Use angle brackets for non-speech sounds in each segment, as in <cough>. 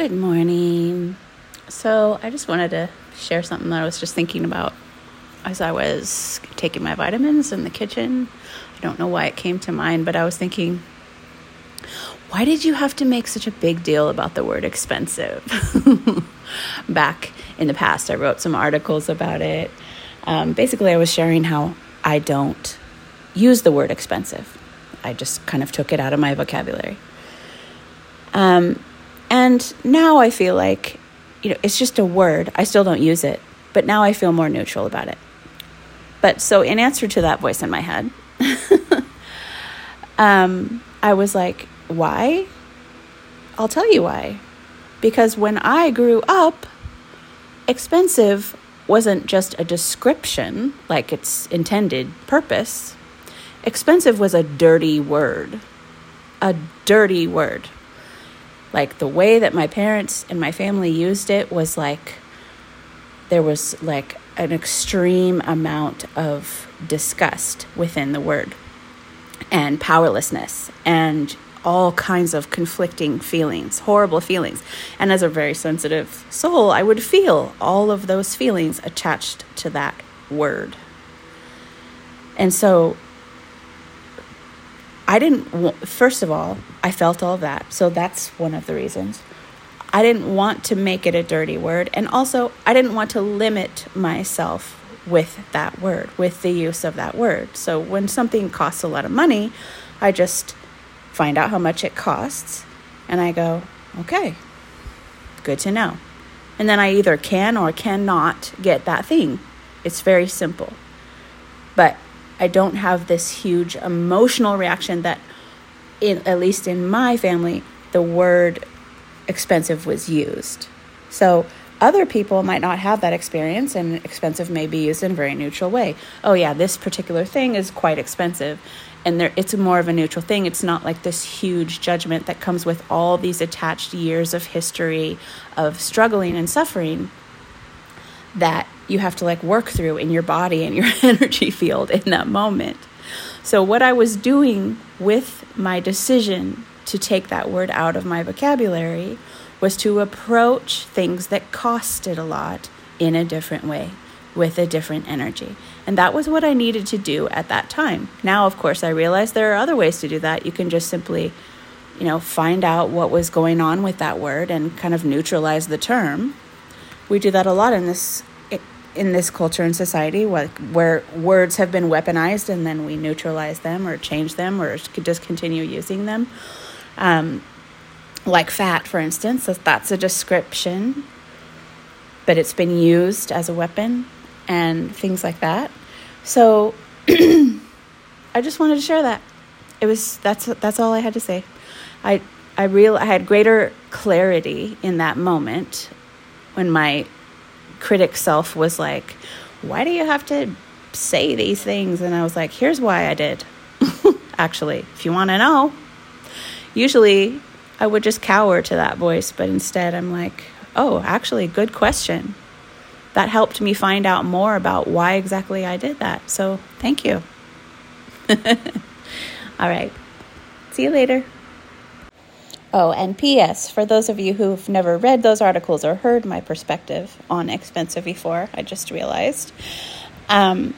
Good morning. So, I just wanted to share something that I was just thinking about as I was taking my vitamins in the kitchen. I don't know why it came to mind, but I was thinking, why did you have to make such a big deal about the word expensive? <laughs> Back in the past, I wrote some articles about it. Um, basically, I was sharing how I don't use the word expensive, I just kind of took it out of my vocabulary. Um, and now I feel like, you know, it's just a word. I still don't use it, but now I feel more neutral about it. But so, in answer to that voice in my head, <laughs> um, I was like, why? I'll tell you why. Because when I grew up, expensive wasn't just a description like its intended purpose. Expensive was a dirty word. A dirty word like the way that my parents and my family used it was like there was like an extreme amount of disgust within the word and powerlessness and all kinds of conflicting feelings, horrible feelings. And as a very sensitive soul, I would feel all of those feelings attached to that word. And so I didn't, first of all, I felt all that. So that's one of the reasons. I didn't want to make it a dirty word. And also, I didn't want to limit myself with that word, with the use of that word. So when something costs a lot of money, I just find out how much it costs and I go, okay, good to know. And then I either can or cannot get that thing. It's very simple. But I don't have this huge emotional reaction that, in, at least in my family, the word expensive was used. So other people might not have that experience, and expensive may be used in a very neutral way. Oh, yeah, this particular thing is quite expensive. And there, it's more of a neutral thing. It's not like this huge judgment that comes with all these attached years of history of struggling and suffering that you have to like work through in your body and your <laughs> energy field in that moment. So, what I was doing with my decision to take that word out of my vocabulary was to approach things that costed a lot in a different way with a different energy. And that was what I needed to do at that time. Now, of course, I realize there are other ways to do that. You can just simply, you know, find out what was going on with that word and kind of neutralize the term. We do that a lot in this in this culture and society where words have been weaponized and then we neutralize them or change them or just continue using them. Um, like fat, for instance, that's a description, but it's been used as a weapon and things like that. So <clears throat> I just wanted to share that. It was that's that's all I had to say. I I real I had greater clarity in that moment when my critic self was like, Why do you have to say these things? And I was like, Here's why I did. <laughs> Actually, if you want to know, usually I would just cower to that voice, but instead I'm like, Oh, actually, good question. That helped me find out more about why exactly I did that. So thank you. <laughs> All right. See you later. Oh, and P.S. For those of you who've never read those articles or heard my perspective on expensive before, I just realized. Um,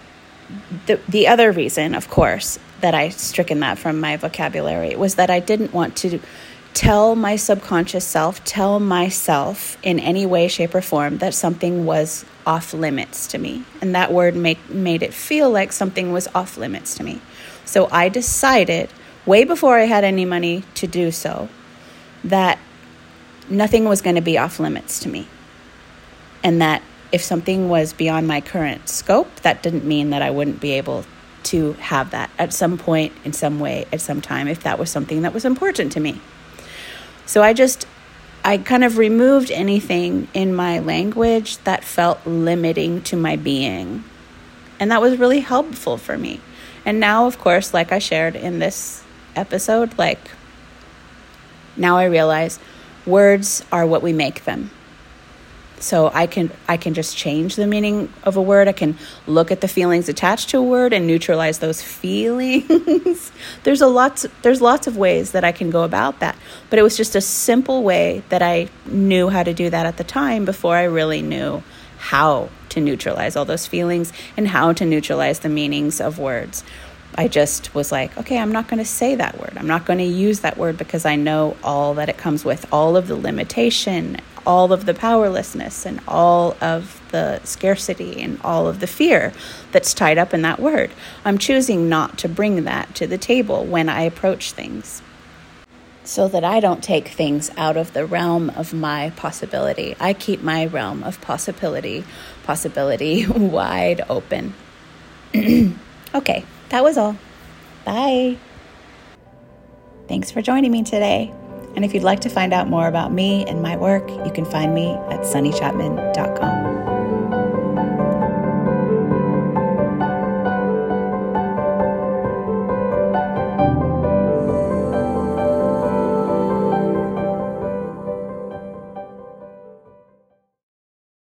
the, the other reason, of course, that I stricken that from my vocabulary was that I didn't want to tell my subconscious self, tell myself in any way, shape, or form that something was off limits to me. And that word make, made it feel like something was off limits to me. So I decided, way before I had any money to do so, that nothing was going to be off limits to me. And that if something was beyond my current scope, that didn't mean that I wouldn't be able to have that at some point, in some way, at some time, if that was something that was important to me. So I just, I kind of removed anything in my language that felt limiting to my being. And that was really helpful for me. And now, of course, like I shared in this episode, like now I realize words are what we make them. So i can i can just change the meaning of a word. I can look at the feelings attached to a word and neutralize those feelings. <laughs> There's a lots there's lots of ways that i can go about that. But it was just a simple way that i knew how to do that at the time before i really knew how to neutralize all those feelings and how to neutralize the meanings of words I just was like, okay, I'm not going to say that word. I'm not going to use that word because I know all that it comes with, all of the limitation, all of the powerlessness, and all of the scarcity and all of the fear that's tied up in that word. I'm choosing not to bring that to the table when I approach things so that I don't take things out of the realm of my possibility. I keep my realm of possibility, possibility <laughs> wide open. <clears throat> okay. That was all. Bye. Thanks for joining me today. And if you'd like to find out more about me and my work, you can find me at sunnychapman.com.